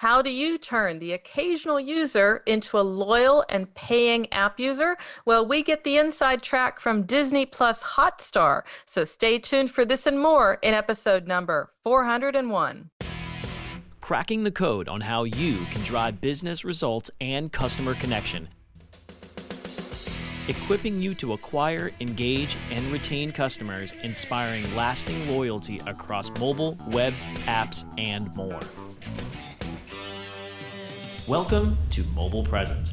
How do you turn the occasional user into a loyal and paying app user? Well, we get the inside track from Disney Plus Hotstar. So stay tuned for this and more in episode number 401. Cracking the code on how you can drive business results and customer connection. Equipping you to acquire, engage, and retain customers, inspiring lasting loyalty across mobile, web, apps, and more. Welcome to Mobile Presence.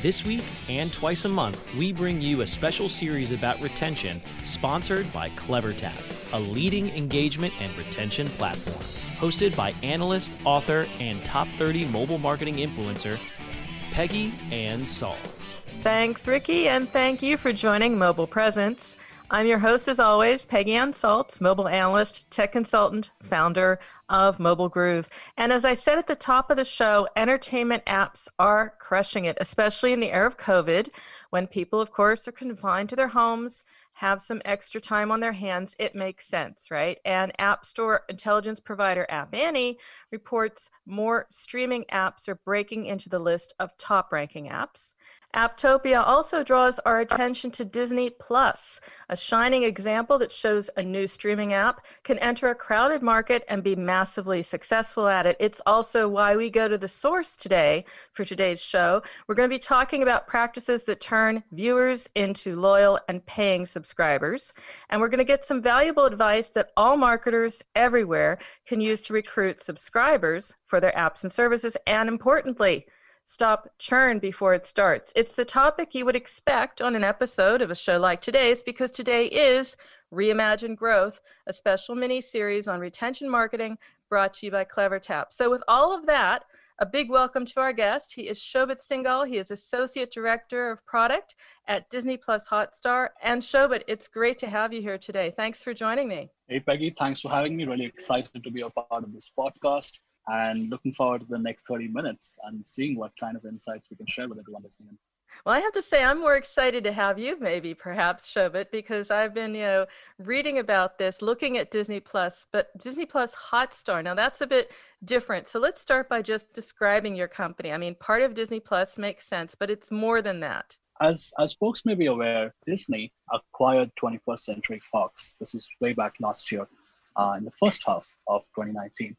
This week and twice a month, we bring you a special series about retention sponsored by CleverTap, a leading engagement and retention platform. Hosted by analyst, author, and top 30 mobile marketing influencer, Peggy Ann Salz. Thanks, Ricky, and thank you for joining Mobile Presence. I'm your host, as always, Peggy Ann Salz, mobile analyst, tech consultant, founder of Mobile Groove. And as I said at the top of the show, entertainment apps are crushing it, especially in the era of COVID, when people, of course, are confined to their homes, have some extra time on their hands. It makes sense, right? And App Store intelligence provider App Annie reports more streaming apps are breaking into the list of top ranking apps. Apptopia also draws our attention to Disney Plus, a shining example that shows a new streaming app can enter a crowded market and be massively successful at it. It's also why we go to the source today for today's show. We're going to be talking about practices that turn viewers into loyal and paying subscribers. And we're going to get some valuable advice that all marketers everywhere can use to recruit subscribers for their apps and services. And importantly, stop churn before it starts. It's the topic you would expect on an episode of a show like today's because today is Reimagine Growth, a special mini series on retention marketing brought to you by CleverTap. So, with all of that, a big welcome to our guest. He is Shobit Singhal. He is Associate Director of Product at Disney Plus Hotstar. And Shobit, it's great to have you here today. Thanks for joining me. Hey, Peggy. Thanks for having me. Really excited to be a part of this podcast and looking forward to the next 30 minutes and seeing what kind of insights we can share with everyone listening. Well, I have to say, I'm more excited to have you, maybe perhaps, Shobit, because I've been, you know, reading about this, looking at Disney Plus, but Disney Plus Hotstar. Now, that's a bit different. So let's start by just describing your company. I mean, part of Disney Plus makes sense, but it's more than that. As, as folks may be aware, Disney acquired 21st Century Fox. This is way back last year uh, in the first half of 2019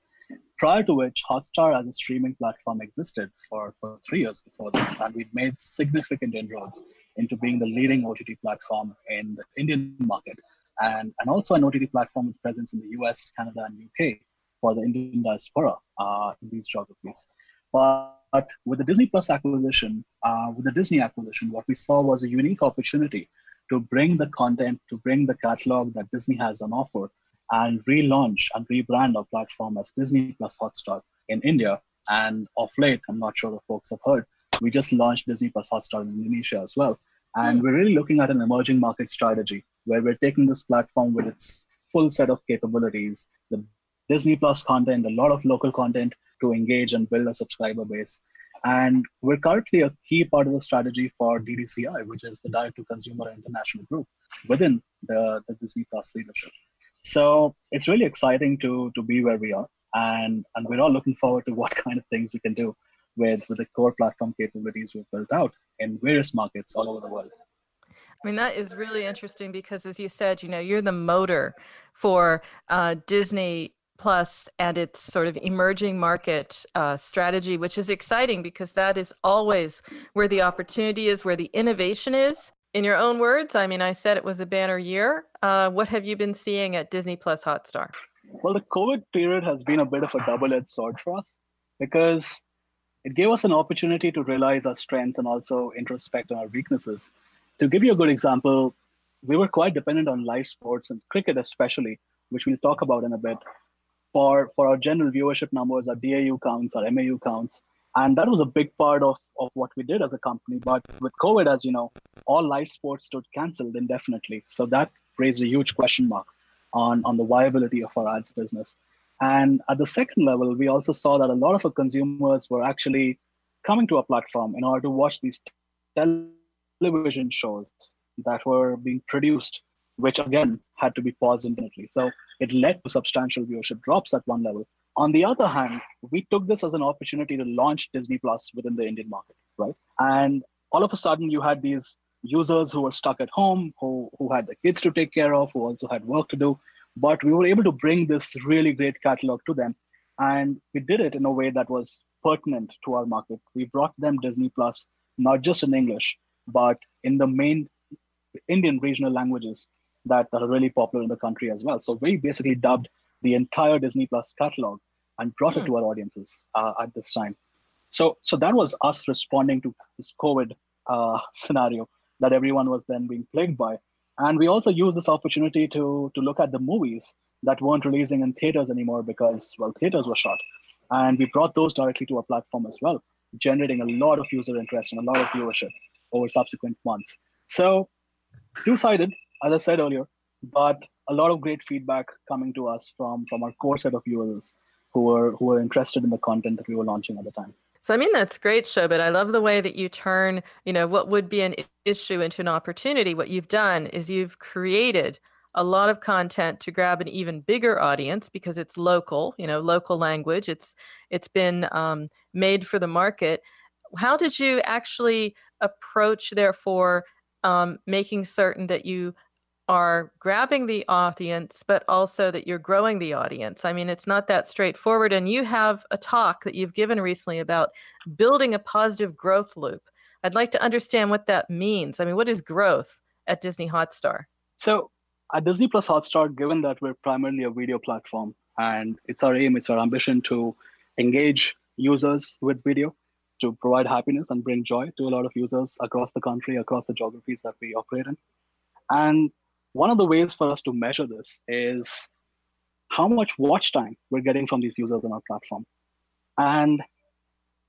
prior to which Hotstar as a streaming platform existed for, for three years before this, and we've made significant inroads into being the leading OTT platform in the Indian market, and, and also an OTT platform with presence in the US, Canada, and UK for the Indian diaspora uh, in these geographies. But, with the Disney Plus acquisition, uh, with the Disney acquisition, what we saw was a unique opportunity to bring the content, to bring the catalog that Disney has on offer and relaunch and rebrand our platform as Disney Plus Hotstar in India And of late, I'm not sure if folks have heard, we just launched Disney Plus Hotstar in Indonesia as well. And mm. we're really looking at an emerging market strategy where we're taking this platform with its full set of capabilities, the Disney Plus content, a lot of local content to engage and build a subscriber base. And we're currently a key part of the strategy for DTCI, which is the Direct to Consumer International Group within the, the Disney Plus leadership. So it's really exciting to, to be where we are. And, and we're all looking forward to what kind of things we can do with, with the core platform capabilities we've built out in various markets all over the world. I mean, that is really interesting because, as you said, you know, you're the motor for uh, Disney Plus and its sort of emerging market uh, strategy, which is exciting because that is always where the opportunity is, where the innovation is. In your own words, I mean, I said it was a banner year. Uh, what have you been seeing at Disney Plus Hotstar? Well, the COVID period has been a bit of a double edged sword for us because it gave us an opportunity to realize our strengths and also introspect on our weaknesses. To give you a good example, we were quite dependent on live sports and cricket, especially, which we'll talk about in a bit, for, for our general viewership numbers, our DAU counts, our MAU counts. And that was a big part of, of what we did as a company. But with COVID, as you know, all live sports stood canceled indefinitely. So that raised a huge question mark on, on the viability of our ads business. And at the second level, we also saw that a lot of our consumers were actually coming to our platform in order to watch these television shows that were being produced, which again had to be paused indefinitely. So it led to substantial viewership drops at one level. On the other hand, we took this as an opportunity to launch Disney Plus within the Indian market, right? And all of a sudden, you had these users who were stuck at home, who, who had the kids to take care of, who also had work to do. But we were able to bring this really great catalog to them. And we did it in a way that was pertinent to our market. We brought them Disney Plus, not just in English, but in the main Indian regional languages that, are really popular in the country as well. So we basically dubbed the entire Disney Plus catalog and brought it to our audiences uh, at this time. So, so that was us responding to this COVID uh, scenario that everyone was then being plagued by. And we also used this opportunity to, to look at the movies that weren't releasing in theaters anymore because, well, theaters were shut. And we brought those directly to our platform as well, generating a lot of user interest and a lot of viewership over subsequent months. So, two sided, as I said earlier, but a lot of great feedback coming to us from, from our core set of users who were, who were interested in the content that we were launching at the time. So I mean that's great, Shobit. I love the way that you turn, you know, what would be an issue into an opportunity. What you've done is you've created a lot of content to grab an even bigger audience because it's local, you know, local language. It's it's been um, made for the market. How did you actually approach, therefore, um, making certain that you are grabbing the audience, but also that you're growing the audience. I mean, it's not that straightforward. And you have a talk that you've given recently about building a positive growth loop. I'd like to understand what that means. I mean, what is growth at Disney Hotstar? So, at Disney Plus Hotstar, given that we're primarily a video platform and it's our aim, it's our ambition to engage users with video, to provide happiness and bring joy to a lot of users across the country, across the geographies that we operate in. And one of the ways for us to measure this is how much watch time we're getting from these users on our platform. And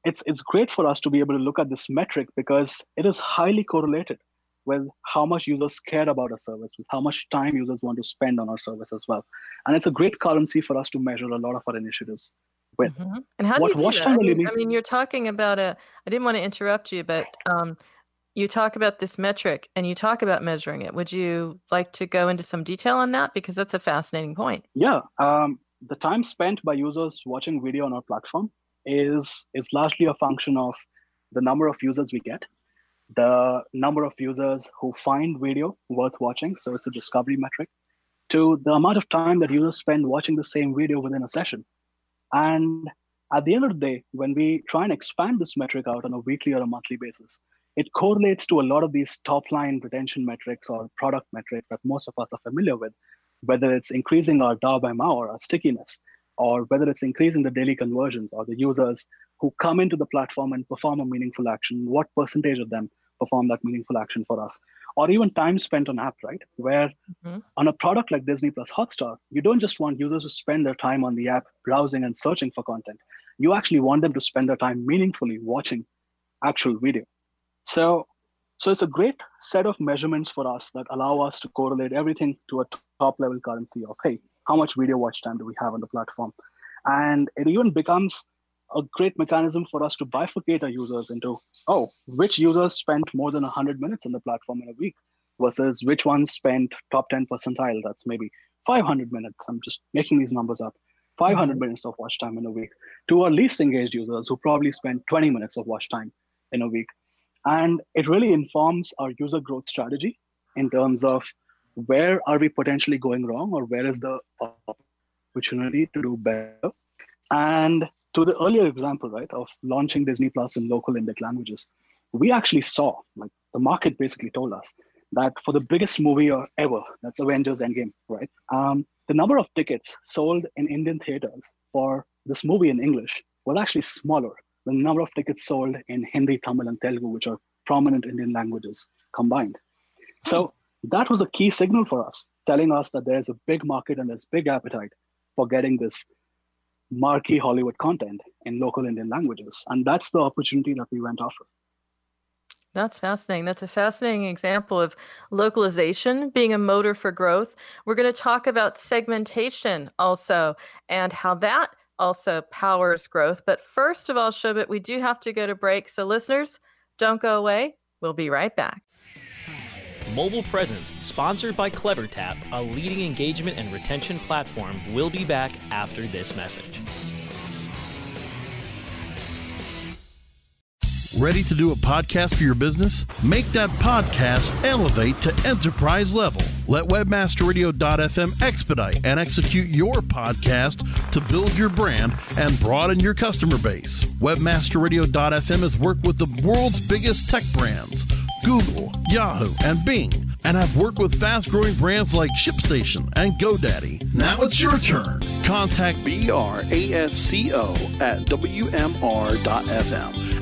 it's, it's great for us to be able to look at this metric because it is highly correlated with how much users care about our service, with how much time users want to spend on our service as well. And it's a great currency for us to measure a lot of our initiatives with. Mm-hmm. And how do what you do that? I mean, I mean, you're talking about a, I didn't want to interrupt you, but um, you talk about this metric and you talk about measuring it. Would you like to go into some detail on that? Because that's a fascinating point. Yeah. Um, the time spent by users watching video on our platform is is largely a function of the number of users we get, the number of users who find video worth watching. So it's a discovery metric, to the amount of time that users spend watching the same video within a session. And at the end of the day, when we try and expand this metric out on a weekly or a monthly basis, it correlates to a lot of these top line retention metrics or product metrics that most of us are familiar with, whether it's increasing our DAU by MAU or our stickiness, or whether it's increasing the daily conversions or the users who come into the platform and perform a meaningful action, what percentage of them perform that meaningful action for us, or even time spent on app, right? Where mm-hmm. on a product like Disney Plus Hotstar, you don't just want users to spend their time on the app browsing and searching for content. you actually want them to spend their time meaningfully watching actual video. So, so it's a great set of measurements for us that allow us to correlate everything to a top level currency of, hey, how much video watch time do we have on the platform? And it even becomes a great mechanism for us to bifurcate our users into, oh, which users spent more than 100 minutes on the platform in a week versus which ones spent top 10 percentile, that's maybe 500 minutes. I'm just making these numbers up. 500 mm-hmm. minutes of watch time in a week to our least engaged users who probably spend 20 minutes of watch time in a week. And it really informs our user growth strategy in terms of where are we potentially going wrong or where is the opportunity to do better. And to the earlier example, right, of launching Disney Plus in local Indic languages, we actually saw, like the market basically told us that for the biggest movie ever, that's Avengers Endgame, right? Um, the number of tickets sold in Indian theaters for this movie in English was actually smaller the number of tickets sold in Hindi, Tamil, and Telugu, which are prominent Indian languages combined. Hmm. So that was a key signal for us, telling us that there's a big market and there's big appetite for getting this marquee Hollywood content in local Indian languages. And that's the opportunity that we went after. That's fascinating. That's a fascinating example of localization being a motor for growth. We're going to talk about segmentation also and how that also powers growth. But first of all, Shobit, we do have to go to break. So, listeners, don't go away. We'll be right back. Mobile Presence, sponsored by CleverTap, a leading engagement and retention platform, will be back after this message. Ready to do a podcast for your business? Make that podcast elevate to enterprise level. Let webmasterradio.fm expedite and execute your podcast to build your brand and broaden your customer base. Webmasterradio.fm has worked with the world's biggest tech brands, Google, Yahoo, and Bing, and have worked with fast growing brands like ShipStation and GoDaddy. Now it's your turn. Contact BRASCO at WMR.fm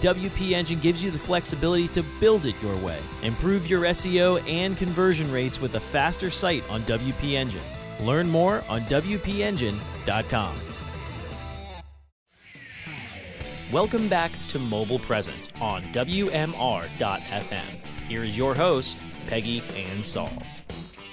WP Engine gives you the flexibility to build it your way. Improve your SEO and conversion rates with a faster site on WP Engine. Learn more on WPEngine.com. Welcome back to Mobile Presence on WMR.FM. Here is your host, Peggy Ann Salz.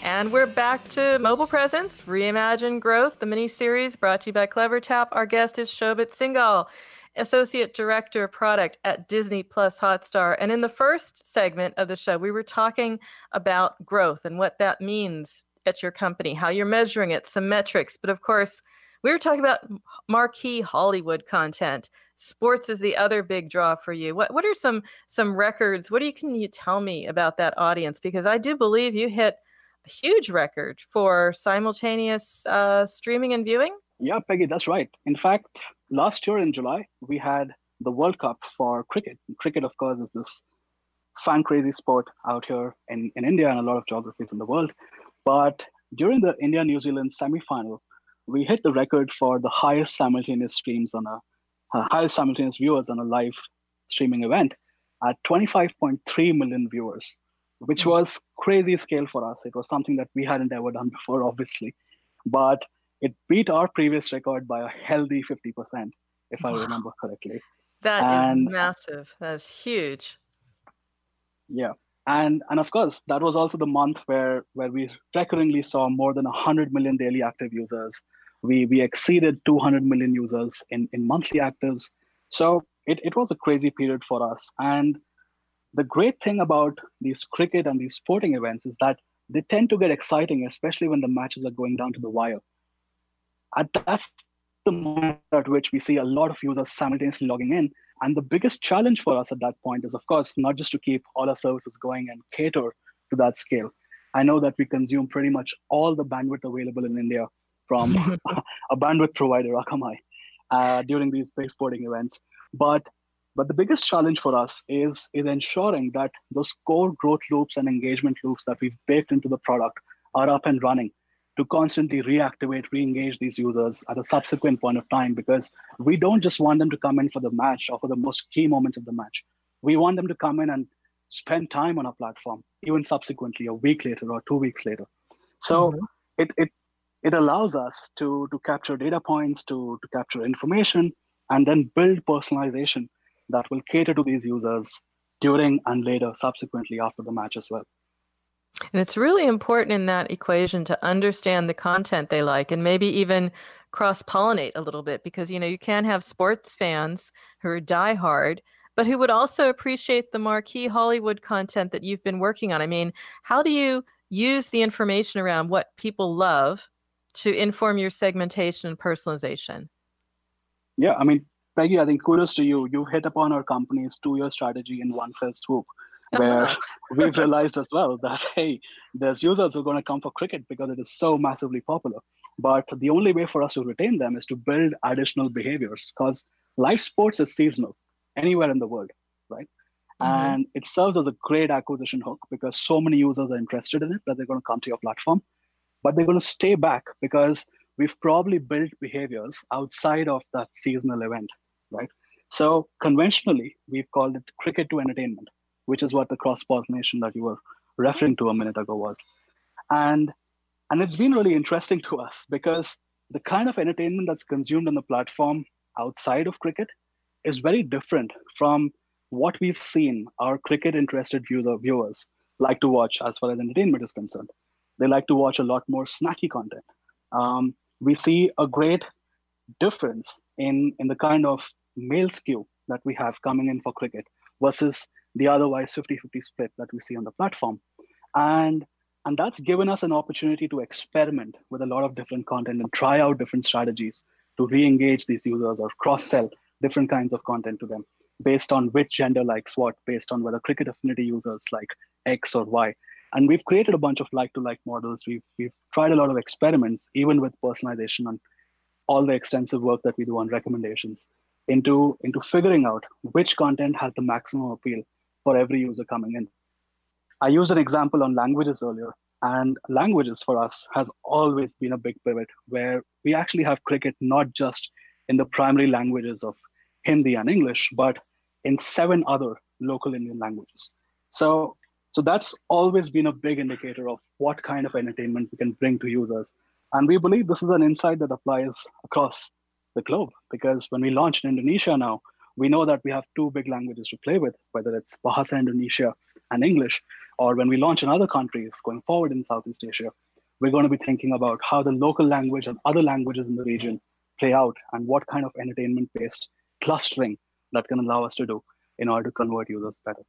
And we're back to Mobile Presence, Reimagine Growth, the mini series brought to you by Clever CleverTap. Our guest is Shobit Singhal. Associate Director of Product at Disney Plus Hotstar. And in the first segment of the show, we were talking about growth and what that means at your company, how you're measuring it, some metrics. But of course, we were talking about marquee Hollywood content. Sports is the other big draw for you. What what are some some records? What do you can you tell me about that audience? Because I do believe you hit a huge record for simultaneous uh, streaming and viewing. Yeah, Peggy, that's right. In fact, last year in July, we had the World Cup for cricket. Cricket, of course, is this fan crazy sport out here in, in India and a lot of geographies in the world. But during the India New Zealand semi final, we hit the record for the highest simultaneous streams on a uh, highest simultaneous viewers on a live streaming event at 25.3 million viewers, which hmm. was crazy scale for us. It was something that we hadn't ever done before, obviously. But it beat our previous record by a healthy 50%, if I remember correctly. That and, is massive. That's huge. Yeah. And and of course, that was also the month where where we recurringly saw more than 100 million daily active users. We we exceeded 200 million users in, in monthly actives. So it, it was a crazy period for us. And the great thing about these cricket and these sporting events is that they tend to get exciting, especially when the matches are going down to the wire. And that's the moment at which we see a lot of users simultaneously logging in. And the biggest challenge for us at that point is, of course, not just to keep all our services going and cater to that scale. I know that we consume pretty much all the bandwidth available in India from a bandwidth provider, Akamai. uh, during these big sporting events. But but the biggest challenge for us is is ensuring that those core growth loops and engagement loops that we've baked into the product are up and running to constantly reactivate, re-engage these users at a subsequent point of time because we don't just want them to come in for the match or for the most key moments of the match. We want them to come in and spend time on our platform, even subsequently, a week later or two weeks later. So mm-hmm. it, it it allows us to to capture data points, to to capture information, and then build personalization that will cater to these users during and later, subsequently after the match as well. And it's really important in that equation to understand the content they like and maybe even cross pollinate a little bit because you know you can have sports fans who are diehard but who would also appreciate the marquee Hollywood content that you've been working on. I mean, how do you use the information around what people love to inform your segmentation and personalization? Yeah, I mean, Peggy, I think kudos to you. You hit upon our company's two year strategy in one fell swoop where we've realized as well that hey there's users who are going to come for cricket because it is so massively popular. But the only way for us to retain them is to build additional behaviors because live sports is seasonal anywhere in the world right? Mm-hmm. and it serves as a great acquisition hook because so many users are interested in it that they're going to come to your platform. But they're going to stay back because we've probably built behaviors outside of that seasonal event right? So conventionally we've called it cricket to entertainment which is what the cross pollination that you were referring to a minute ago was. And and it's been really interesting to us because the kind of entertainment that's consumed on the platform outside of cricket is very different from what we've seen our cricket interested viewer, viewers like to watch as far as entertainment is concerned. They like to watch a lot more snacky content. Um, we see a great difference in, in the kind of male skew that we have coming in for cricket versus the otherwise 50 50 split that we see on the platform. And, and that's given us an opportunity to experiment with a lot of different content and try out different strategies to re engage these users or cross sell different kinds of content to them based on which gender likes what, based on whether cricket affinity users like X or Y. And we've created a bunch of like to like models. We've, we've tried a lot of experiments, even with personalization and all the extensive work that we do on recommendations into, into figuring out which content has the maximum appeal for every user coming in. I used an example on languages earlier, and languages for us has always been a big pivot where we actually have cricket not just in the primary languages of Hindi and English, but in seven other local Indian languages. So, so that's always been a big indicator of what kind of entertainment we can bring to users. And we believe this is an insight that applies across the globe because when we launched in Indonesia now, we know that we have two big languages to play with, whether it's Bahasa Indonesia and English, or when we launch in other countries going forward in Southeast Asia, we're going to be thinking about how the local language and other languages in the region play out and what kind of entertainment based clustering that can allow us to do in order to convert users better.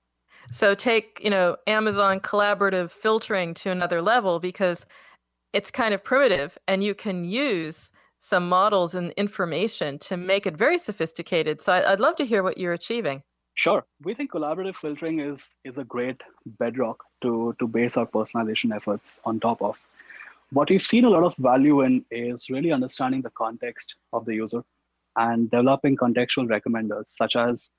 So take, you know, Amazon collaborative filtering to another level because it's kind of primitive and you can use some models and information to make it very sophisticated. So I'd love to hear what you're achieving. Sure. We think collaborative filtering is is a great bedrock to, to base our personalization efforts on top of. What we've seen a lot of value in is really understanding the context of the user and developing contextual recommenders, such as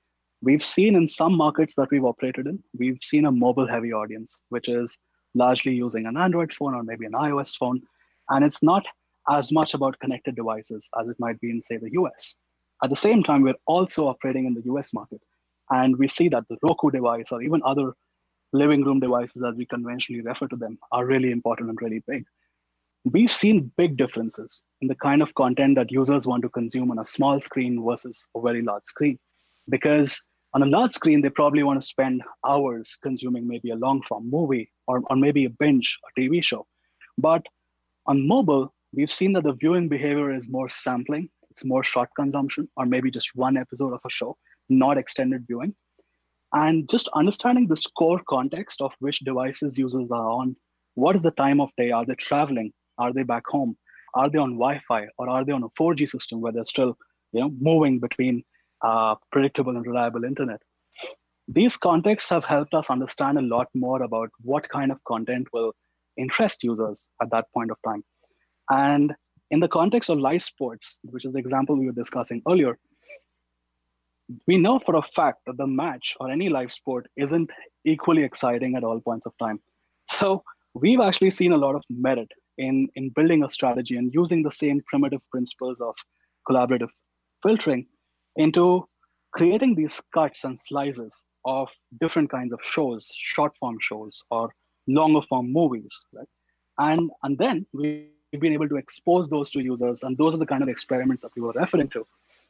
we've seen in some markets that we've operated in, we've seen a mobile heavy audience, which is largely using an Android phone or maybe an iOS phone. And it's not as much about connected devices as it might be in, say, the US. At the same time, we're also operating in the US market. And we see that the Roku device or even other living room devices, as we conventionally refer to them, are really important and really big. We've seen big differences in the kind of content that users want to consume on a small screen versus a very large screen. Because on a large screen, they probably want to spend hours consuming maybe a long form movie or, or maybe a binge, a TV show. But on mobile, we've seen that the viewing behavior is more sampling, it's more short consumption, or maybe just one episode of a show, not extended viewing. And just understanding the core context of which devices users are on, what is the time of day? Are they traveling? Are they back home? Are they on Wi-Fi or are they on a 4G system where they're still, you know, moving between uh, predictable and reliable internet? These contexts have helped us understand a lot more about what kind of content will interest users at that point of time. And in the context of live sports, which is the example we were discussing earlier, we know for a fact that the match or any live sport isn't equally exciting at all points of time. So we've actually seen a lot of merit in, in building a strategy and using the same primitive principles of collaborative filtering into creating these cuts and slices of different kinds of shows, short form shows or longer form movies, right? And and then we've been able to expose those to users, and those are the kind of experiments that we were referring to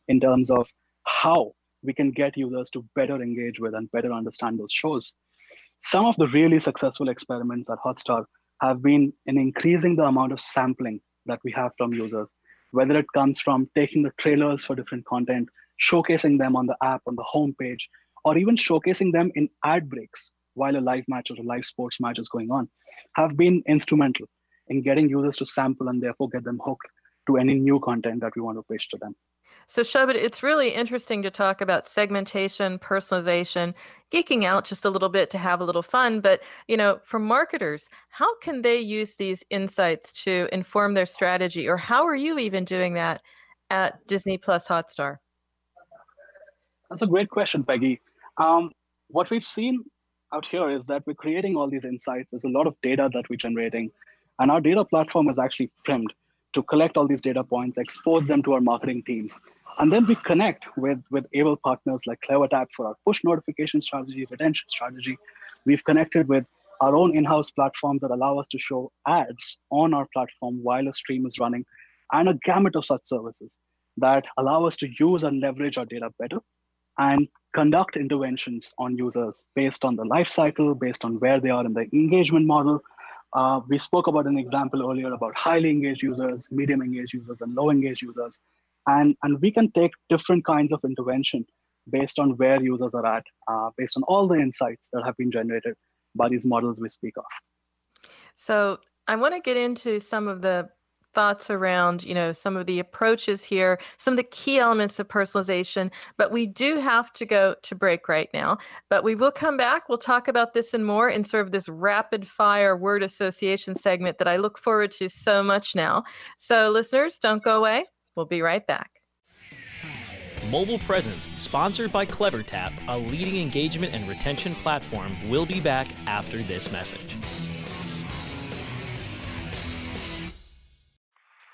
in terms of how we can get users to better engage with and better understand those shows. Some of the really successful experiments at Hotstar have been in increasing the amount of sampling that we have from users, whether it comes from taking the trailers for different content, showcasing them on the app on the homepage, or even showcasing them in ad breaks while a live match or a live sports match is going on, have been instrumental in getting users to sample and therefore get them hooked to any new content that we want to pitch to them. So, Shobit, it's really interesting to talk about segmentation, personalization, geeking out just a little bit to have a little fun. But, you know, for marketers, how can they use these insights to inform their strategy? Or how are you even doing that at Disney Plus Hotstar? That's a great question, Peggy. Um, what we've seen out here is that we're creating all these insights. There's a lot of data that we're generating, and our data platform is actually primed to collect all these data points, expose them to our marketing teams. And then we connect with, with able partners like CleverTap for our push notification strategy, retention strategy. We've connected with our own in-house platforms that allow us to show ads on our platform while a stream is running, and a gamut of such services that allow us to use and leverage our data better and conduct interventions on users based on the life cycle, based on where they are in the engagement model, uh, we spoke about an example earlier about highly engaged users, medium engaged users, and low engaged users. And, and we can take different kinds of intervention based on where users are at, uh, based on all the insights that have been generated by these models we speak of. So I want to get into some of the thoughts around you know some of the approaches here some of the key elements of personalization but we do have to go to break right now. But we will come back. We'll talk about this and more in sort of this rapid fire word association segment that i look forward to so much now. So listeners don't go away. We'll be right back. Mobile Presence, sponsored by CleverTap, a leading engagement and retention platform, will be back after this message.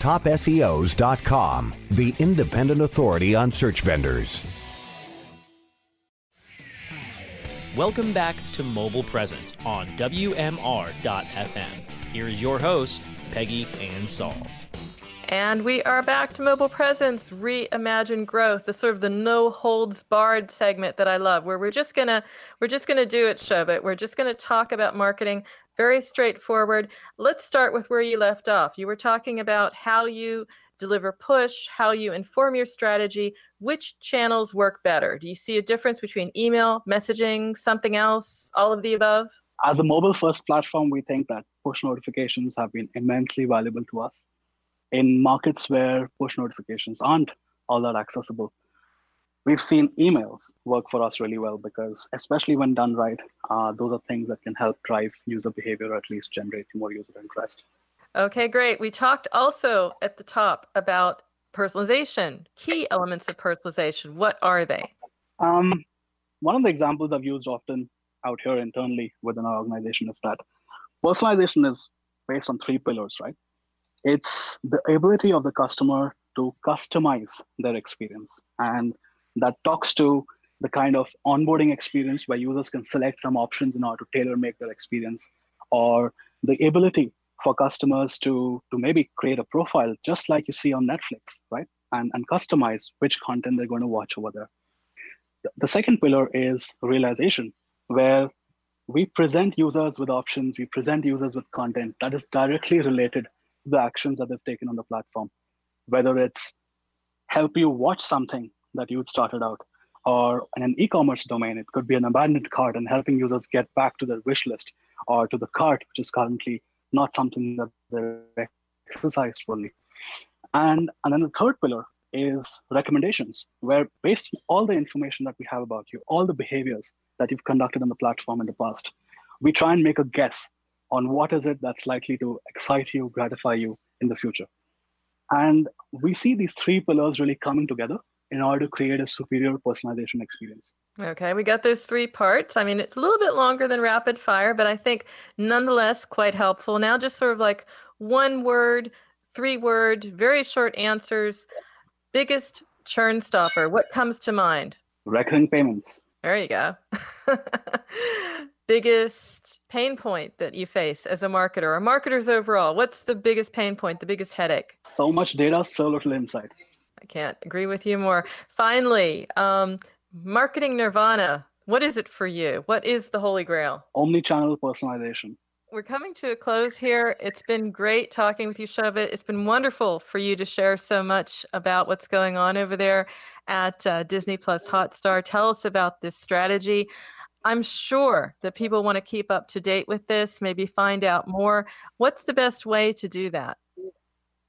TopSEOs.com, the independent authority on search vendors. Welcome back to Mobile Presence on WMR.FM. Here is your host, Peggy Ann Salz. And we are back to Mobile Presence, Reimagine Growth, the sort of the no holds barred segment that I love, where we're just gonna we're just gonna do it, show Shobit. We're just gonna talk about marketing, very straightforward. Let's start with where you left off. You were talking about how you deliver push, how you inform your strategy, which channels work better? Do you see a difference between email, messaging, something else, all of the above? As a mobile first platform, we think that push notifications have been immensely valuable to us. In markets where push notifications aren't all that accessible, we've seen emails work for us really well because, especially when done right, uh, those are things that can help drive user behavior or at least generate more user interest. Okay, great. We talked also at the top about personalization, key elements of personalization. What are they? Um, one of the examples I've used often out here internally within our organization is that personalization is based on three pillars, right? It's the ability of the customer to customize their experience. And that talks to the kind of onboarding experience where users can select some options in order to tailor make their experience, or the ability for customers to, to maybe create a profile just like you see on Netflix, right? And, and customize which content they're going to watch over there. The second pillar is realization, where we present users with options, we present users with content that is directly related the actions that they've taken on the platform, whether it's help you watch something that you started out, or in an e-commerce domain, it could be an abandoned cart and helping users get back to their wish list or to the cart, which is currently not something that they're exercised fully. And, and then the third pillar is recommendations, where based on all the information that we have about you, all the behaviors that you've conducted on the platform in the past, we try and make a guess on what is it that's likely to excite you, gratify you in the future. And we see these three pillars really coming together in order to create a superior personalization experience. Okay, we got those three parts. I mean, it's a little bit longer than rapid fire, but I think nonetheless quite helpful. Now, just sort of like one word, three word, very short answers. Biggest churn stopper, what comes to mind? Recurring payments. There you go. biggest pain point that you face as a marketer or marketers overall? What's the biggest pain point, the biggest headache? So much data, so little insight. I can't agree with you more. Finally, um, marketing nirvana. What is it for you? What is the holy grail? Omni-channel personalization. We're coming to a close here. It's been great talking with you, Shobit. It's been wonderful for you to share so much about what's going on over there at uh, Disney Plus Hotstar. Tell us about this strategy. I'm sure that people want to keep up to date with this, maybe find out more. What's the best way to do that?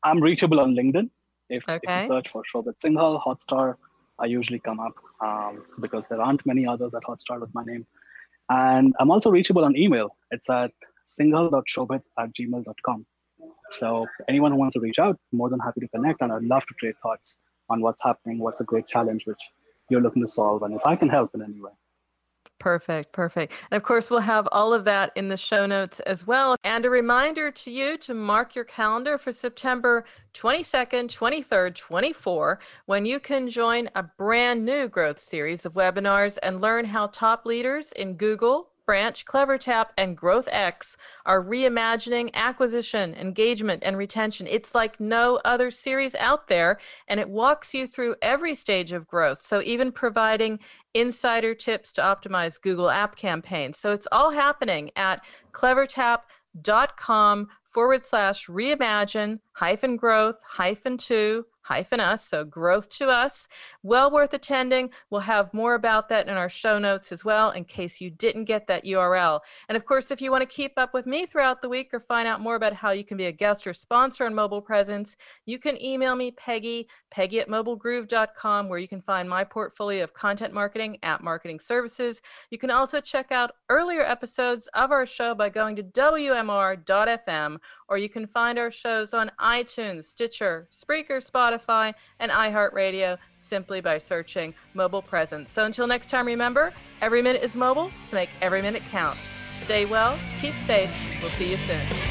I'm reachable on LinkedIn. If, okay. if you search for Shobit Singhal, Hotstar, I usually come up um, because there aren't many others at Hotstar with my name. And I'm also reachable on email. It's at singhal.shobit at gmail.com. So anyone who wants to reach out, more than happy to connect. And I'd love to trade thoughts on what's happening, what's a great challenge which you're looking to solve, and if I can help in any way. Perfect, perfect. And of course, we'll have all of that in the show notes as well. And a reminder to you to mark your calendar for September 22nd, 23rd, 24, when you can join a brand new growth series of webinars and learn how top leaders in Google, Branch, CleverTap, and GrowthX are reimagining acquisition, engagement, and retention. It's like no other series out there, and it walks you through every stage of growth. So, even providing insider tips to optimize Google app campaigns. So, it's all happening at clevertap.com forward slash reimagine hyphen growth hyphen two hyphen us, so growth to us. Well worth attending. We'll have more about that in our show notes as well in case you didn't get that URL. And of course, if you want to keep up with me throughout the week or find out more about how you can be a guest or sponsor on Mobile Presence, you can email me, Peggy, Peggy at mobilegroove.com, where you can find my portfolio of content marketing at marketing services. You can also check out earlier episodes of our show by going to WMR.fm, or you can find our shows on iTunes, Stitcher, Spreaker, Spotify Spotify, and iHeartRadio simply by searching mobile presence. So until next time, remember every minute is mobile, so make every minute count. Stay well, keep safe. We'll see you soon.